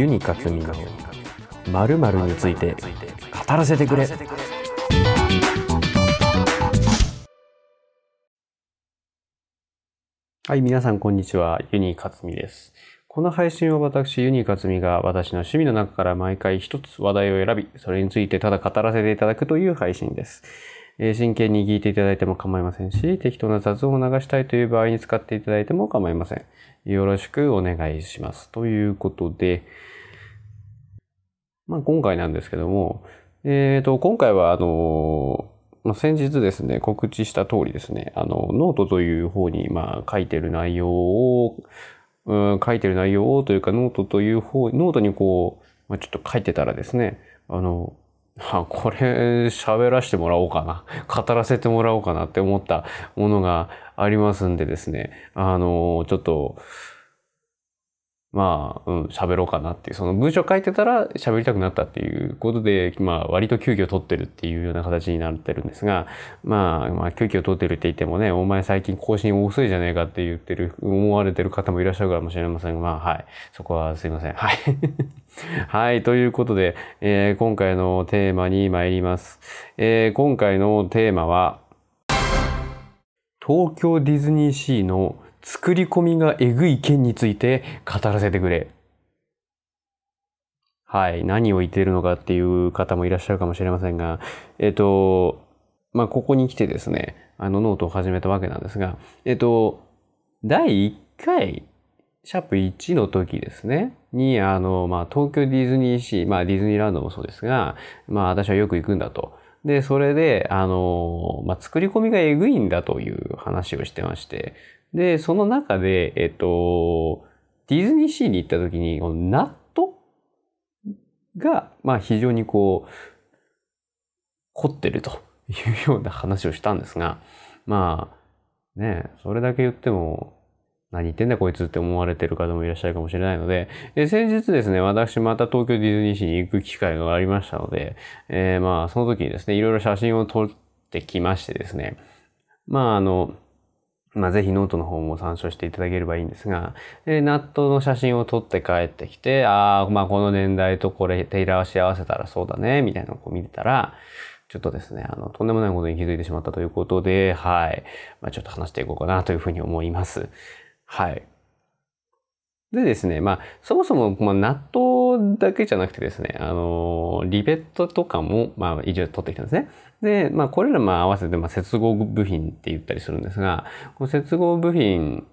ユニカツミの〇〇について語らせてくれはい皆さんこんにちはユニカツミですこの配信は私ユニカツミが私の趣味の中から毎回一つ話題を選びそれについてただ語らせていただくという配信ですえ真剣に聞いていただいても構いませんし、適当な雑音を流したいという場合に使っていただいても構いません。よろしくお願いします。ということで、まあ、今回なんですけども、えっ、ー、と、今回は、あの、まあ、先日ですね、告知した通りですね、あの、ノートという方に、まあ、書いてる内容を、うん、書いてる内容をというか、ノートという方、ノートにこう、まあ、ちょっと書いてたらですね、あの、あ、これ喋らせてもらおうかな。語らせてもらおうかなって思ったものがありますんでですね。あの、ちょっと、まあ、うん、喋ろうかなっていう、その文章書いてたら喋りたくなったっていうことで、まあ、割と休憩を取ってるっていうような形になってるんですが、まあ、まあ、休憩を取ってるって言ってもね、お前最近更新遅いじゃねえかって言ってる、思われてる方もいらっしゃるかもしれませんが、まあ、はい。そこはすいません。はい。はい。ということで、えー、今回のテーマに参ります。えー、今回のテーマは、東京ディズニーシーの作り込みがえぐい件について語らせてくれ。はい。何を言ってるのかっていう方もいらっしゃるかもしれませんが、えっ、と、まあ、ここに来てですね、あのノートを始めたわけなんですが、えっ、と、第1回、シャープ1の時ですね、に、あの、まあ、東京ディズニーシー、まあ、ディズニーランドもそうですが、まあ、私はよく行くんだと。で、それで、あの、まあ、作り込みがえぐいんだという話をしてまして、で、その中で、えっと、ディズニーシーに行った時に、ナットが、まあ非常にこう、凝ってるというような話をしたんですが、まあ、ね、それだけ言っても、何言ってんだこいつって思われてる方もいらっしゃるかもしれないので、で先日ですね、私また東京ディズニーシーに行く機会がありましたので、えー、まあその時にですね、いろいろ写真を撮ってきましてですね、まああの、まあ、ぜひノートの方も参照していただければいいんですが、えナットの写真を撮って帰ってきて、ああ、まあこの年代とこれテイラーし合わせたらそうだね、みたいなのをこう見てたら、ちょっとですね、あの、とんでもないことに気づいてしまったということで、はい。まあ、ちょっと話していこうかなというふうに思います。はい。でですね、まあ、そもそも、まあ、納豆だけじゃなくてですね、あの、リベットとかも、まあ、一応取ってきたんですね。で、まあ、これら、まあ、合わせて、まあ、接合部品って言ったりするんですが、この接合部品、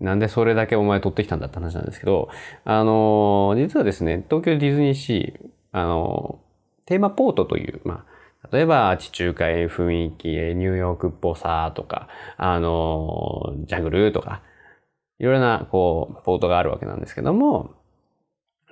なんでそれだけお前取ってきたんだって話なんですけど、あの、実はですね、東京ディズニーシー、あの、テーマポートという、まあ、例えば地中海雰囲気、ニューヨークっぽさとか、あの、ジャングルとか、いろいろな、こう、ポートがあるわけなんですけども、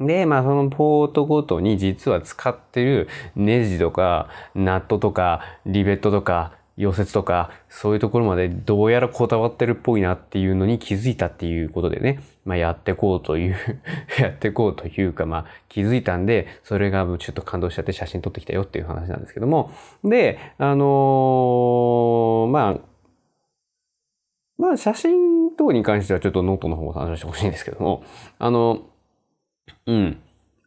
で、まあそのポートごとに実は使ってるネジとか、ナットとか、リベットとか、溶接とか、そういうところまでどうやらこだわってるっぽいなっていうのに気づいたっていうことでね、まあやってこうという やってこうというか、まあ気づいたんで、それがちょっと感動しちゃって写真撮ってきたよっていう話なんですけども、で、あのー、まあ、まあ写真等に関してはちょっとノートの方を参照してほしいんですけども、あの、うん。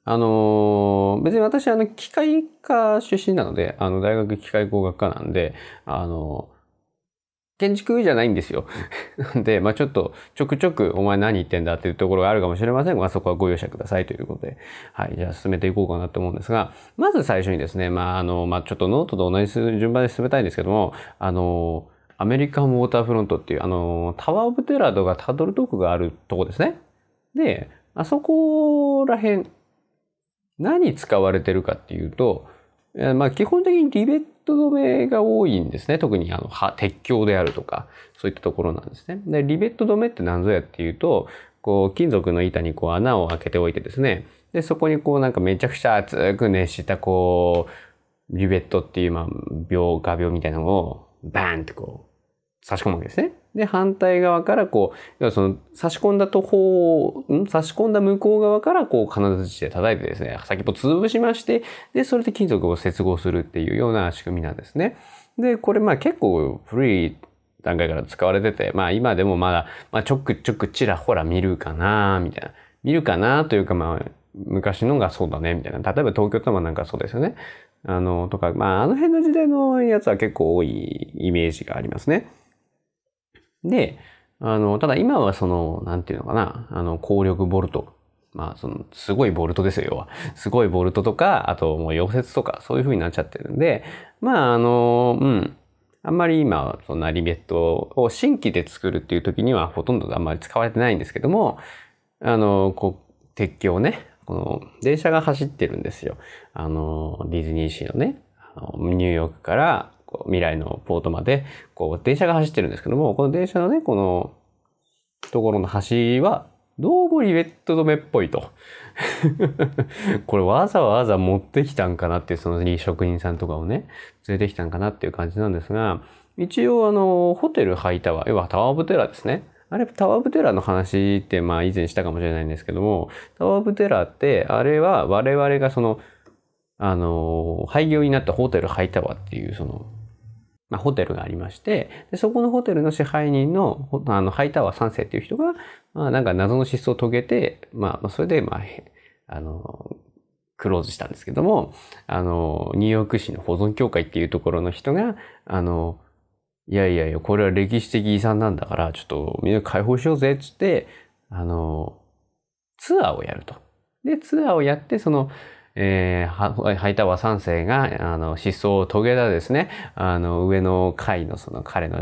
あの、別に私、あの、機械科出身なので、あの、大学機械工学科なんで、あの建築じゃないんですよ。で、まあちょっと、ちょくちょく、お前何言ってんだっていうところがあるかもしれませんが、そこはご容赦くださいということで、はい、じゃあ進めていこうかなと思うんですが、まず最初にですね、まああの、まあちょっとノートと同じ順番で進めたいんですけども、あの、アメリカンウォーターフロントっていう、あの、タワーオブテラーだとかタートルトークがあるとこですね。で、あそこら辺、何使われてるかっていうと、まあ基本的にリベット止めが多いんですね。特にあの、鉄橋であるとか、そういったところなんですね。で、リベット止めって何ぞやっていうと、こう、金属の板にこう穴を開けておいてですね、で、そこにこうなんかめちゃくちゃ熱く熱したこう、リベットっていう、まあ、病、画鋲みたいなのをバーンってこう、差し込むわけですね。で、反対側からこう、要はその差し込んだと方、ん？差し込んだ向こう側からこう金槌で叩いてですね、先っぽ潰しまして、で、それで金属を接合するっていうような仕組みなんですね。で、これまあ結構古い段階から使われてて、まあ今でもまだ、まあちょくちょくちらほら見るかな、みたいな。見るかなというかまあ、昔のがそうだね、みたいな。例えば東京タワーなんかそうですよね。あの、とか、まあ、あの辺の時代のやつは結構多いイメージがありますね。で、あの、ただ今はその、なんていうのかな、あの、光力ボルト。まあ、その、すごいボルトですよ、要は。すごいボルトとか、あともう溶接とか、そういう風になっちゃってるんで、まあ、あの、うん。あんまり今、そんなリベットを新規で作るっていう時にはほとんどあんまり使われてないんですけども、あの、こう、鉄橋ね、この電車が走ってるんですよ。あの、ディズニーシーのね、あのニューヨークからこう未来のポートまで、こう、電車が走ってるんですけども、この電車のね、この、ところの橋は、どうもリベット止めっぽいと。これわざわざ持ってきたんかなっていう、その職人さんとかをね、連れてきたんかなっていう感じなんですが、一応あの、ホテルハイタワー、要はタワーオブテラですね。あれ、タワーオブテラの話って、まあ以前したかもしれないんですけども、タワーオブテラーって、あれは我々がその、あの、廃業になったホテルハイタワーっていう、その、まあ、ホテルがありまして、でそこのホテルの支配人の、あの、ハイタワー3世っていう人が、まあ、なんか謎の失踪を遂げて、まあ、それで、まあ、あの、クローズしたんですけども、あの、ニューヨーク市の保存協会っていうところの人が、あの、いやいやいや、これは歴史的遺産なんだから、ちょっとみんな解放しようぜ、っつって、あの、ツアーをやると。で、ツアーをやって、その、えー、ハイタワー3世が、あの、失踪を遂げたですね、あの、上の階のその彼の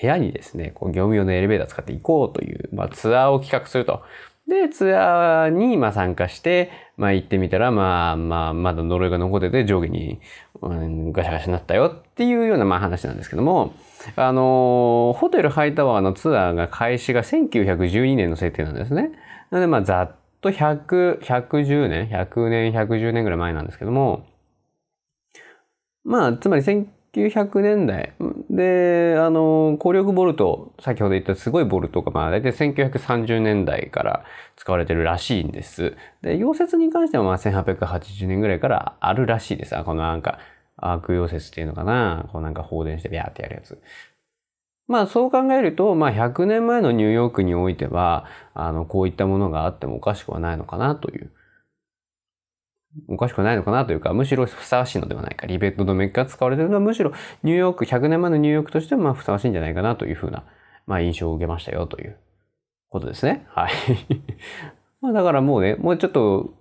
部屋にですね、こう業務用のエレベーター使って行こうという、まあ、ツアーを企画すると。で、ツアーに、まあ、参加して、まあ、行ってみたら、まあ、まあ、まだ呪いが残ってて上下に、うん、ガシャガシャになったよっていうような、まあ、話なんですけども、あのホテルハイタワーのツアーが開始が1912年の設定なんですね。なので、まあ、ざっと100、110年、100年、110年ぐらい前なんですけども、まあ、つまり1900年代で、あの、光力ボルト、先ほど言ったすごいボルトが、まあ、大体1930年代から使われてるらしいんです。で、溶接に関しては、まあ、1880年ぐらいからあるらしいです。このなんか、アーク溶接っていうのかな、こうなんか放電してビャーってやるやつ。まあそう考えると、まあ100年前のニューヨークにおいては、あの、こういったものがあってもおかしくはないのかなという。おかしくないのかなというか、むしろふさわしいのではないか。リベット止めが使われてるのはむしろニューヨーク、100年前のニューヨークとしてはまあふさわしいんじゃないかなというふうな、まあ印象を受けましたよということですね。はい。まあだからもうね、もうちょっと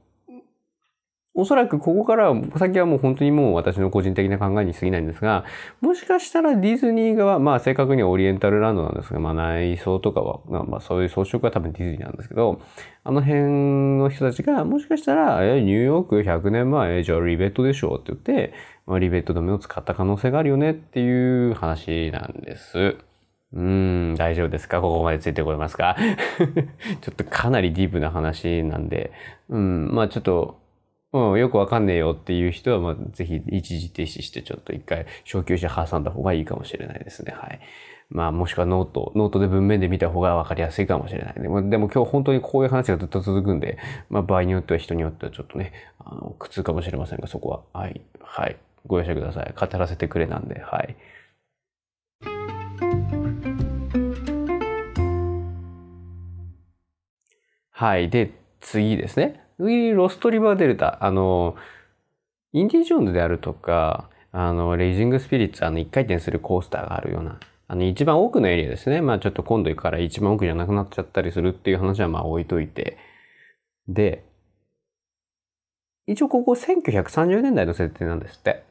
おそらくここから先はもう本当にもう私の個人的な考えに過ぎないんですが、もしかしたらディズニー側、まあ正確にはオリエンタルランドなんですが、まあ内装とかは、まあそういう装飾は多分ディズニーなんですけど、あの辺の人たちがもしかしたら、え、ニューヨーク100年前、じゃあリベットでしょって言って、まあ、リベット止めを使った可能性があるよねっていう話なんです。うーん、大丈夫ですか？ここまでついてこれますか？ちょっとかなりディープな話なんで、うん、まあちょっと、うん、よくわかんねえよっていう人は、まあ、ぜひ一時停止してちょっと一回小休止挟んだ方がいいかもしれないですね。はい。まあ、もしくはノート、ノートで文面で見た方がわかりやすいかもしれないでも、でも今日本当にこういう話がずっと続くんで、まあ、場合によっては人によってはちょっとね、あの、苦痛かもしれませんが、そこは、はい、はい、ご容赦ください。語らせてくれなんで、はい。はい。で、次ですね。ロストリバーデルタ、あの、インディ・ジョーンズであるとか、あの、レイジング・スピリッツ、あの、一回転するコースターがあるような、あの、一番奥のエリアですね。まあちょっと今度行くから一番奥じゃなくなっちゃったりするっていう話はまあ置いといて。で、一応ここ1930年代の設定なんですって。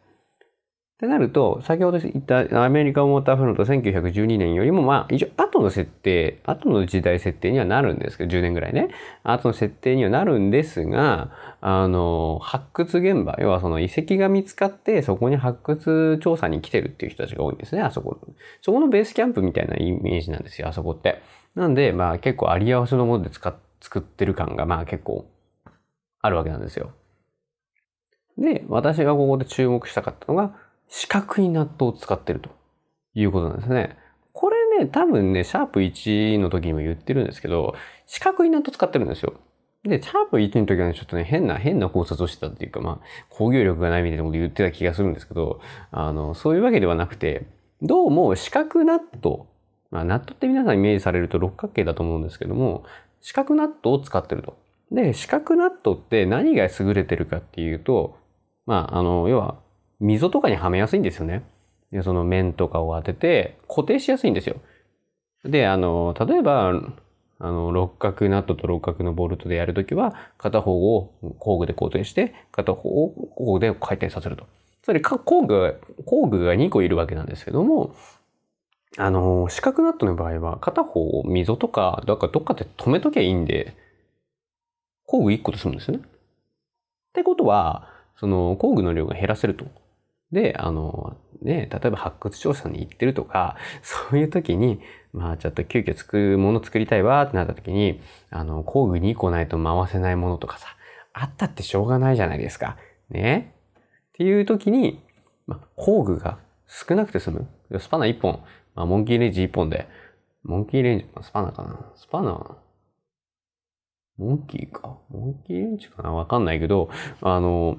ってなると、先ほど言ったアメリカモーターフロント1912年よりも、まあ、一応後の設定、後の時代設定にはなるんですけど、10年ぐらいね。後の設定にはなるんですが、あの、発掘現場、要はその遺跡が見つかって、そこに発掘調査に来てるっていう人たちが多いんですね、あそこ。そこのベースキャンプみたいなイメージなんですよ、あそこって。なんで、まあ結構あり合わせのもので使っ作ってる感が、まあ結構あるわけなんですよ。で、私がここで注目したかったのが、四角いナットを使ってるということなんですね。これね、多分ね、シャープ1の時にも言ってるんですけど、四角いナット使ってるんですよ。で、シャープ1の時はね、ちょっとね、変な、変な考察をしてたっていうか、まあ、工業力がないみたいなこと言ってた気がするんですけど、あの、そういうわけではなくて、どうも四角ナット、まあ、ナットって皆さんイメージされると六角形だと思うんですけども、四角ナットを使ってると。で、四角ナットって何が優れてるかっていうと、まあ、あの、要は、溝とかにはめやすいんですよね。で、その面とかを当てて固定しやすいんですよ。で、あの、例えば、あの、六角ナットと六角のボルトでやるときは、片方を工具で固定して、片方を工具で回転させると。つまり、工具が、工具が2個いるわけなんですけども、あの、四角ナットの場合は、片方を溝とか、だかどっかで止めときゃいいんで、工具1個で済むんですよね。ってことは、その工具の量が減らせると。で、あの、ね、例えば発掘調査に行ってるとか、そういう時に、まあちょっと急遽作るもの作りたいわってなった時に、あの、工具2個ないと回せないものとかさ、あったってしょうがないじゃないですか。ね。っていう時に、まあ、工具が少なくて済む。スパナ1本、まあ、モンキーレンジ1本で、モンキーレンジ、スパナかな？スパナ、モンキーかモンキーレンチかな？わかんないけど、あの、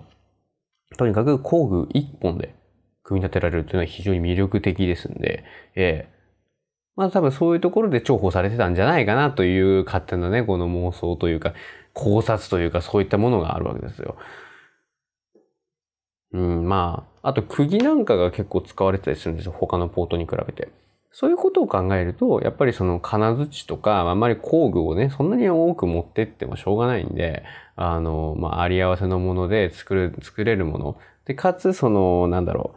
とにかく工具一本で組み立てられるというのは非常に魅力的ですんで、ええまあ多分そういうところで重宝されてたんじゃないかなという勝手なね、この妄想というか、考察というかそういったものがあるわけですよ。うん、まあ、あと釘なんかが結構使われてたりするんですよ。他のポートに比べて。そういうことを考えると、やっぱりその金槌とか、あんまり工具をね、そんなに多く持ってってもしょうがないんで、あの、まあ、あり合わせのもので作る、作れるもの。で、かつ、その、なんだろ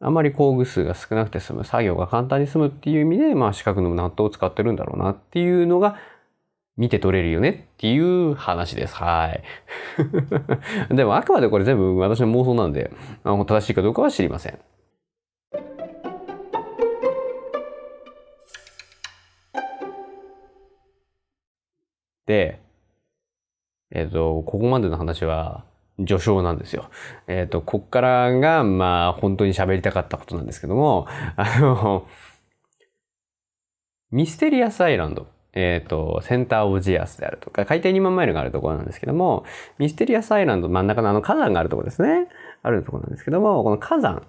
う。あまり工具数が少なくて済む、作業が簡単に済むっていう意味で、まあ、四角の納豆を使ってるんだろうなっていうのが、見て取れるよねっていう話です。はい。でも、あくまでこれ全部私の妄想なんで、正しいかどうかは知りません。で、えっ、ー、と、ここまでの話は序章なんですよ。えっ、ー、と、こっからが、まあ、本当に喋りたかったことなんですけども、あの、ミステリアスアイランド。えっ、ー、と、センターオブジアースであるとか、海底2万マイルがあるところなんですけども、ミステリアスアイランド真ん中のあの火山があるところですね。あるところなんですけども、この火山、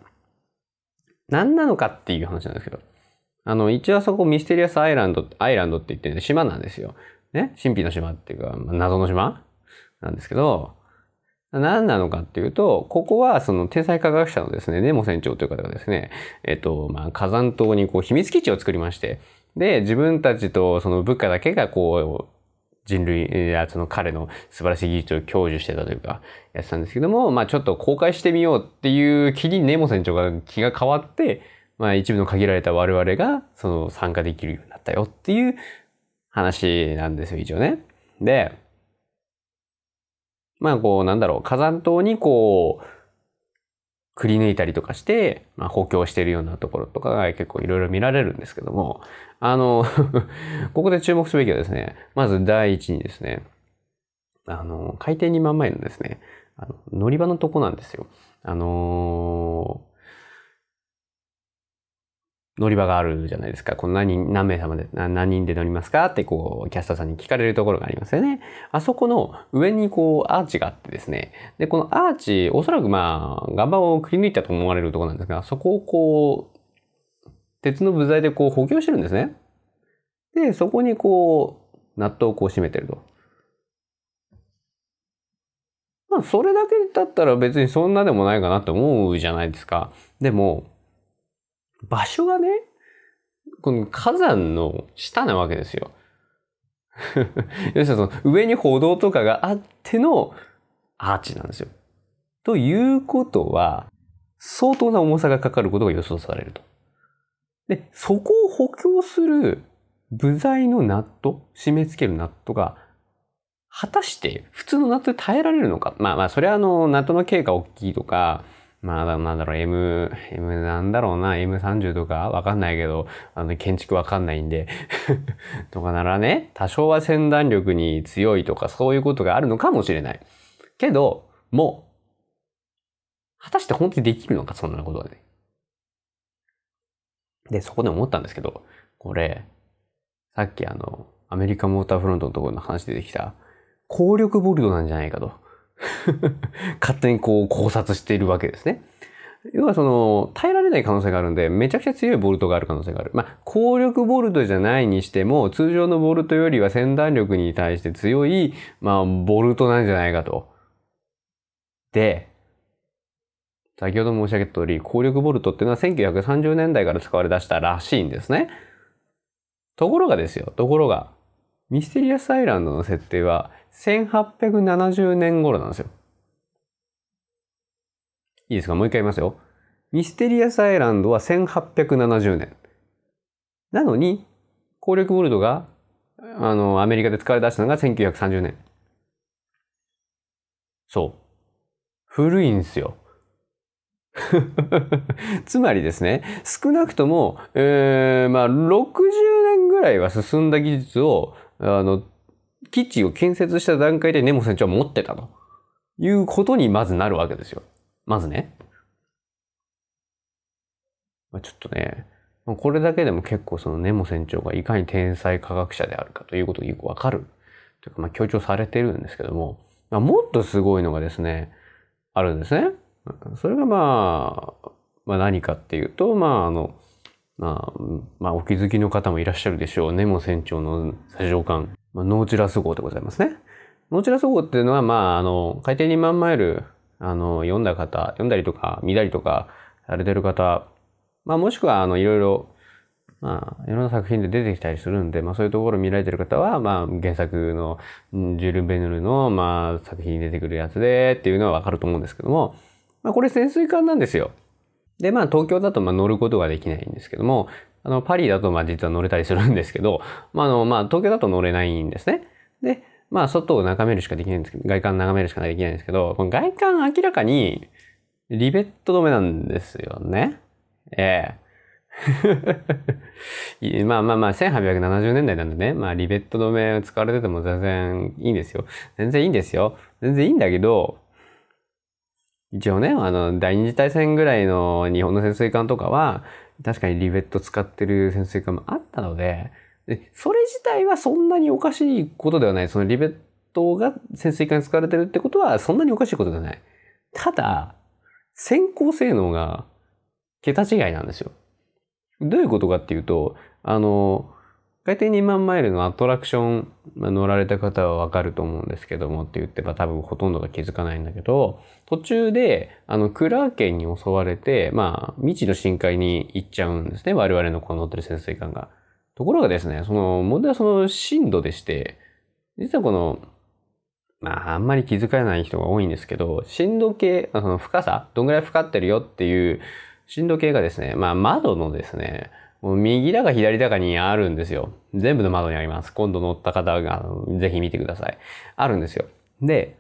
何なのかっていう話なんですけど、あの、一応そこミステリアスアイランド、アイランドって言ってるんで島なんですよ。ね、神秘の島っていうか、謎の島なんですけど、何なのかっていうと、ここはその天才科学者のですね、ネモ船長という方がですね、えっと、まあ、火山島にこう秘密基地を作りまして、で、自分たちとその部下だけがこう、人類やその彼の素晴らしい技術を享受してたというか、やってたんですけども、まあちょっと公開してみようっていう気にネモ船長が気が変わって、まあ一部の限られた我々がその参加できるようになったよっていう話なんですよ、一応ね。で、まあこうなんだろう、火山島にこう、くり抜いたりとかして、まあ、補強しているようなところとかが結構いろいろ見られるんですけども、あの ここで注目すべきはですね、まず第一にですね、あの、海底2万マイルのですね、あの乗り場のとこなんですよ。あのー乗り場があるじゃないですか。この何人、何名様で、何人で乗りますかってこう、キャスターさんに聞かれるところがありますよね。あそこの上にこう、アーチがあってですね。で、このアーチ、おそらくまあ、岩盤をくり抜いたと思われるところなんですが、そこをこう、鉄の部材でこう補強してるんですね。で、そこにこう、ナットをこう締めてると。まあ、それだけだったら別にそんなでもないかなって思うじゃないですか。でも、場所がね、この火山の下なわけですよ。要するにその上に歩道とかがあってのアーチなんですよ。ということは、相当な重さがかかることが予想されると。で、そこを補強する部材のナット、締め付けるナットが、果たして普通のナットで耐えられるのか。まあまあ、それはあの、ナットの径が大きいとか、まあ、なんだろう、M、M なんだろうな、M30 とか？わかんないけど、あの、建築わかんないんで とかならね、多少は先断力に強いとかそういうことがあるのかもしれない。けど、もう、果たして本当にできるのか、そんなことはね。で、そこで思ったんですけど、これ、さっきあの、アメリカモーターフロントのところの話出てきた、効力ボルトなんじゃないかと。勝手にこう考察しているわけですね。要はその、耐えられない可能性があるんで、めちゃくちゃ強いボルトがある可能性がある。まあ、高力ボルトじゃないにしても、通常のボルトよりは先端力に対して強い、まあ、ボルトなんじゃないかと。で、先ほど申し上げた通り、高力ボルトっていうのは1930年代から使われ出したらしいんですね。ところがですよ、ところが、ミステリアスアイランドの設定は1870年頃なんですよ。いいですか？もう一回言いますよ。ミステリアスアイランドは1870年。なのに、攻略ボルトが、あの、アメリカで使われ出したのが1930年。そう。古いんですよ。つまりですね、少なくとも、えー、まあ、60年ぐらいは進んだ技術を、あの、基地を建設した段階でネモ船長は持ってたということにまずなるわけですよ。まずね。まあ、ちょっとね、これだけでも結構そのネモ船長がいかに天才科学者であるかということがよくわかる。というか、まあ強調されてるんですけども、まあ、もっとすごいのがですね、あるんですね。それがまあ、まあ何かっていうと、まああの、まあ、まあお気づきの方もいらっしゃるでしょう。ネモ船長の最上艦、まあ、ノーチラス号でございますね。ノーチラス号っていうのは、まああの、海底2万マイル、あの、読んだ方、読んだりとか、見たりとかされてる方、まあもしくは、あの、いろいろ、まあ、いろんな作品で出てきたりするんで、まあそういうところを見られてる方は、まあ原作のジュル・ベヌルの、まあ作品に出てくるやつでっていうのはわかると思うんですけども、まあこれ潜水艦なんですよ。で、まあ東京だとまあ乗ることができないんですけども、あの、パリだとまあ実は乗れたりするんですけど、まああの、まあ東京だと乗れないんですね。で、まあ外を眺めるしかできないんですけど、外観を眺めるしかできないんですけど、この外観明らかにリベット止めなんですよね。ええまあまあまあ、1870年代なんでね、まあリベット止め使われてても全然いいんですよ。全然いいんですよ。全然いいんだけど、一応ね、あの、第二次大戦ぐらいの日本の潜水艦とかは、確かにリベット使ってる潜水艦もあったので、でそれ自体はそんなにおかしいことではない。そのリベットが潜水艦に使われてるってことはそんなにおかしいことではない。ただ、先行性能が桁違いなんですよ。どういうことかっていうと、あの、海底2万マイルのアトラクション、まあ、乗られた方はわかると思うんですけどもって言ってば多分ほとんどが気づかないんだけど、途中で、あの、クラーケンに襲われて、まあ、未知の深海に行っちゃうんですね。我々のこの乗ってる潜水艦が。ところがですね、その、問題はその深度でして、実はこの、まあ、あんまり気づかない人が多いんですけど、深度計、その深さ、どんぐらい深ってるよっていう深度計がですね、まあ、窓のですね、もう右だか左だかにあるんですよ。全部の窓にあります。今度乗った方が、ぜひ見てください。あるんですよ。で、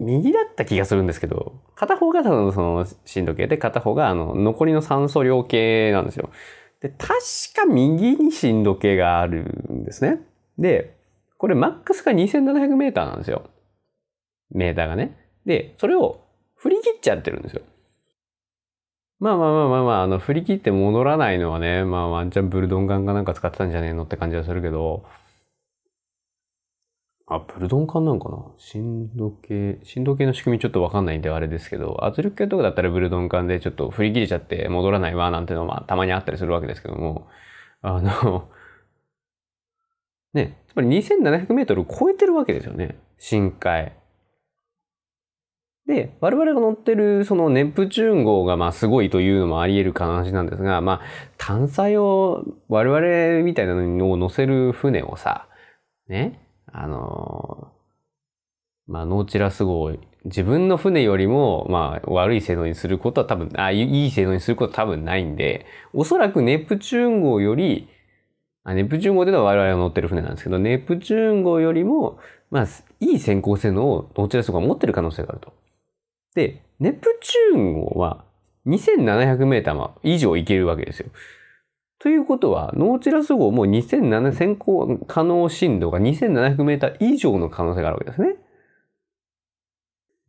右だった気がするんですけど、片方がそのその震度計で、片方があの残りの酸素量計なんですよ。で、確か右に震度計があるんですね。で、これマックスが2700メーターなんですよ。メーターがね。で、それを振り切っちゃってるんですよ。まあまあまあまあまあ、あの、振り切って戻らないのはね、まあワンチャンブルドンガンかなんか使ってたんじゃねえのって感じはするけど、あ、ブルドン管なんかな？振動計、振動計の仕組みちょっとわかんないんであれですけど、圧力計とかだったらブルドン管でちょっと振り切れちゃって戻らないわなんてのはまあたまにあったりするわけですけども、あの、ね、つまり2700メートル超えてるわけですよね。深海。で、我々が乗ってるそのネプチューン号がまあすごいというのもあり得る話なんですが、まあ探査用、我々みたいなのを乗せる船をさ、ね、あのまあノーチラス号、自分の船よりもまあ悪い性能にすることは多分、あ、いい性能にすることは多分ないんで、おそらくネプチューン号より、あネプチューン号でのは我々が乗ってる船なんですけど、ネプチューン号よりも、まあ、いい先行性能をノーチラス号が持ってる可能性があると。で、ネプチューン号は2700メーター以上行けるわけですよ。ということは、ノーチラス号も2007先行可能深度が2700メーター以上の可能性があるわけですね。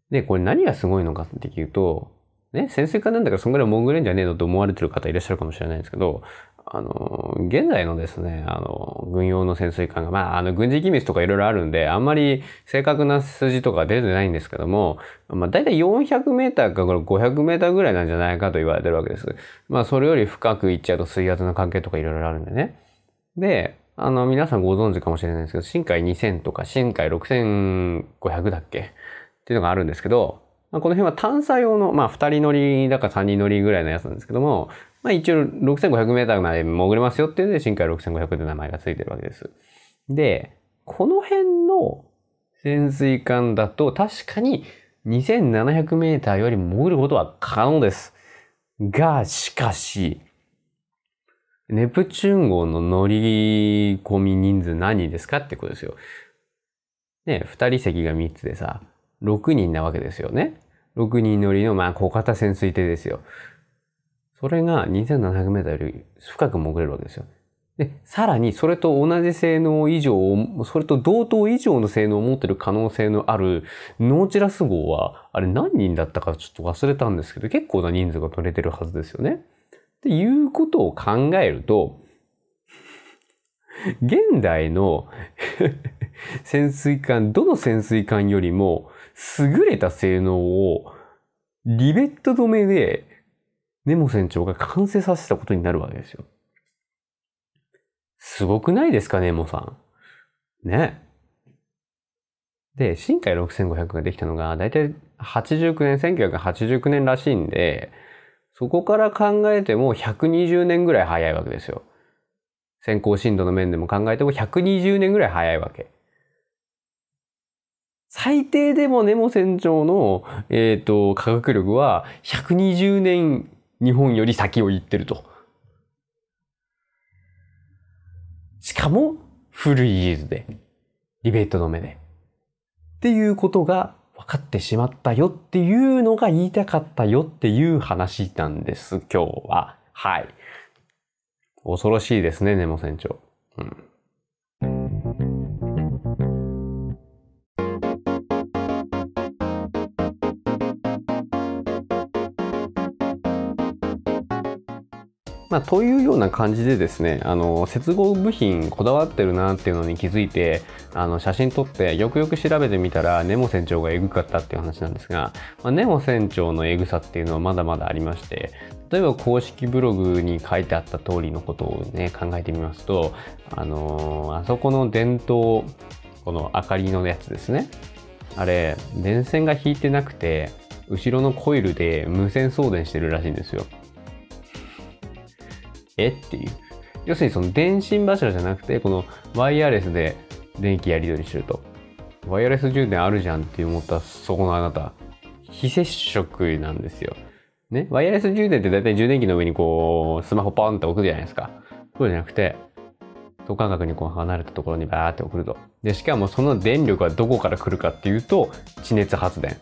で、これ何がすごいのかっていうと、ね、潜水艦なんだからそんぐらい潜れんじゃねえのと思われてる方いらっしゃるかもしれないんですけど、あの、現在のですね、あの、軍用の潜水艦が、まあ、あの、軍事機密とかいろいろあるんで、あんまり正確な数字とか出てないんですけども、まあ、大体400メーターか500メーターぐらいなんじゃないかと言われてるわけです。まあ、それより深く行っちゃうと水圧の関係とかいろいろあるんでね。で、あの、皆さんご存知かもしれないですけど、深海2000とか深海6500だっけ？っていうのがあるんですけど、この辺は探査用の、まあ、2人乗りだか3人乗りぐらいのやつなんですけども、まあ一応6500メーターまで潜れますよっていうので、深海6500で名前がついてるわけです。で、この辺の潜水艦だと確かに2700メーターより潜ることは可能です。が、しかし、ネプチューン号の乗り込み人数何人ですかってことですよ。ね、二人席が3つでさ、6人なわけですよね。6人乗りの、まあ、小型潜水艇ですよ。それが2700メーターより深く潜れるわけですよ。で、さらにそれと同じ性能以上、それと同等以上の性能を持ってる可能性のあるノーチラス号は、あれ何人だったかちょっと忘れたんですけど、結構な人数が取れてるはずですよね。っていうことを考えると、現代の 潜水艦、どの潜水艦よりも優れた性能をリベット止めでネモ船長が完成させたことになるわけですよ。すごくないですか、ネモさん。ね。で、深海6500ができたのが、だいたい89年、1989年らしいんで、そこから考えても120年ぐらい早いわけですよ。先行深度の面でも考えても120年ぐらい早いわけ。最低でもネモ船長の、えっ、ー、と、科学力は120年日本より先を行ってると。しかも、古い技術で、リベートの目で。っていうことが分かってしまったよっていうのが言いたかったよっていう話なんです、今日は。はい。恐ろしいですね、ネモ船長。うん。まあ、というような感じでですね、あの、接合部品こだわってるなっていうのに気づいて、あの、写真撮ってよくよく調べてみたら、ネモ船長がエグかったっていう話なんですが、まあ、ネモ船長のエグさっていうのはまだまだありまして、例えば公式ブログに書いてあった通りのことをね、考えてみますと、あのー、あそこの電灯、この明かりのやつですね。あれ、電線が引いてなくて、後ろのコイルで無線送電してるらしいんですよ。え？っていう。要するにその電信柱じゃなくて、このワイヤレスで電気やり取りしてると。ワイヤレス充電あるじゃんって思ったそこのあなた。非接触なんですよ。ね？ワイヤレス充電って大体充電器の上にこう、スマホポンって置くじゃないですか。そうじゃなくて、等間隔にこう離れたところにバーって送ると。で、しかもその電力はどこから来るかっていうと、地熱発電。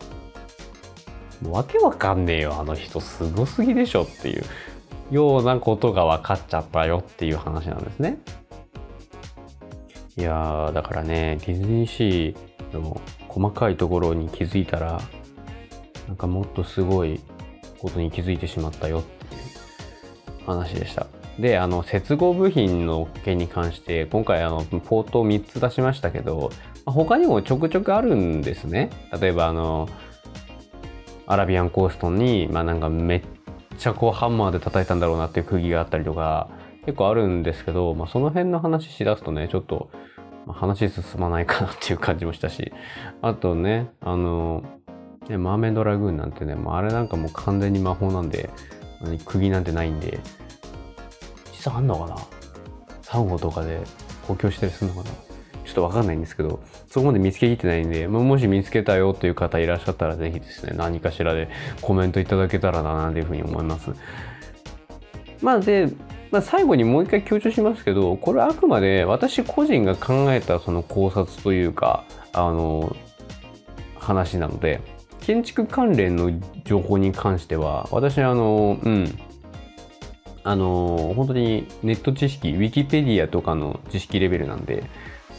わけわかんねえよ、あの人。すごすぎでしょっていう。ようなことが分かっちゃったよっていう話なんですね。いや、だからね、ディズニーシーの細かいところに気づいたら、なんかもっとすごいことに気づいてしまったよっていう話でした。で、あの、接合部品の件に関して、今回あの、ポートを3つ出しましたけど、他にもちょくちょくあるんですね。例えばあの、アラビアンコーストに、まあなんかめっちゃこうハンマーで叩いたんだろうなっていう釘があったりとか結構あるんですけど、まあ、その辺の話しだすとねちょっと話進まないかなっていう感じもしたしあとねあのねマーメンドラグーンなんてねもうあれなんかもう完全に魔法なんで釘なんてないんで実はあんのかな？サンゴとかで公共したりするのかな？ちょっとわかんないんですけど、そこまで見つけきってないんで、もし見つけたよという方いらっしゃったら、ぜひですね、何かしらでコメントいただけたらな、というふうに思います。まあで、まあ、最後にもう一回強調しますけど、これはあくまで私個人が考えたその考察というか、あの、話なので、建築関連の情報に関しては、私あの、うん、あの、本当にネット知識、ウィキペディアとかの知識レベルなんで、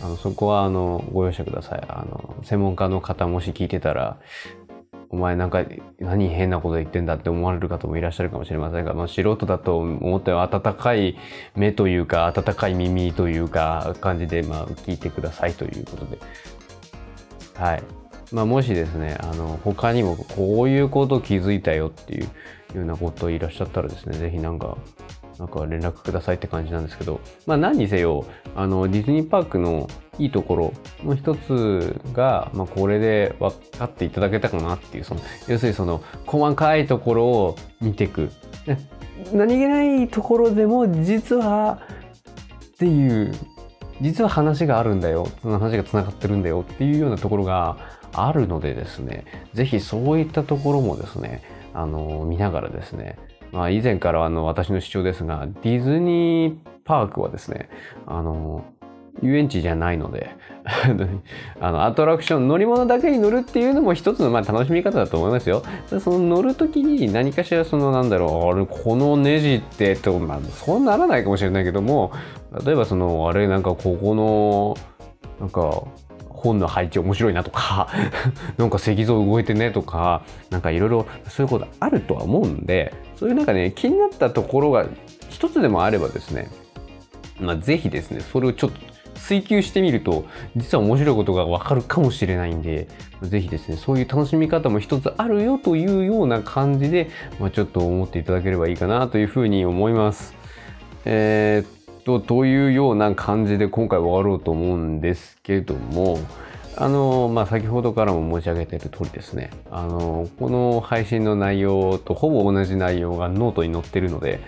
あのそこはあのご容赦ください。あの専門家の方もし聞いてたらお前なんか何変なこと言ってんだって思われる方もいらっしゃるかもしれませんが、まあ、素人だと思って温かい目というか温かい耳というか感じでまあ聞いてくださいということで。はい。まあ、もしですねあの他にもこういうこと気づいたよっていうようなこといらっしゃったらですね是非なんかなんか連絡くださいって感じなんですけど、まあ何にせよ、あの、ディズニーパークのいいところの一つが、まあこれで分かっていただけたかなっていう、その、要するにその、細かいところを見ていく。何気ないところでも実はっていう実は話があるんだよ。その話がつながってるんだよ。っていうようなところがあるのでですね是非そういったところもですねあの見ながらですねまあ、以前からあの私の主張ですが、ディズニーパークはですね、あの、遊園地じゃないので あの、アトラクション、乗り物だけに乗るっていうのも一つのまあ楽しみ方だと思いますよ。その乗るときに何かしらそのなんだろう、あれ、このネジってと、まあ、そうならないかもしれないけども、例えばその、あれ、なんかここの、なんか、本の配置面白いなとか なんか石像動いてねとかなんかいろいろそういうことあるとは思うんでそういうなんかね気になったところが一つでもあればですねまあ是非ですねそれをちょっと追求してみると実は面白いことがわかるかもしれないんで是非ですねそういう楽しみ方も一つあるよというような感じで、まあ、ちょっと思っていただければいいかなというふうに思います。えーとというような感じで今回終わろうと思うんですけどもあのまあ、先ほどからも申し上げている通りですね。あのこの配信の内容とほぼ同じ内容がノートに載ってるので、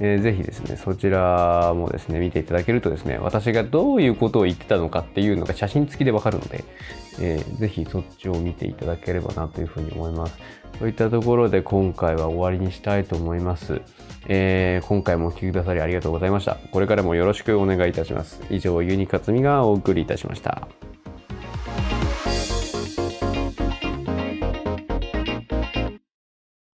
えー、ぜひですねそちらもですね見ていただけるとですね私がどういうことを言ってたのかっていうのが写真付きでわかるので、えー、ぜひそっちを見ていただければなというふうに思います。そういったところで今回は終わりにしたいと思います、えー、今回もお聴きくださりありがとうございました。これからもよろしくお願いいたします。以上ユニカツミがお送りいたしました。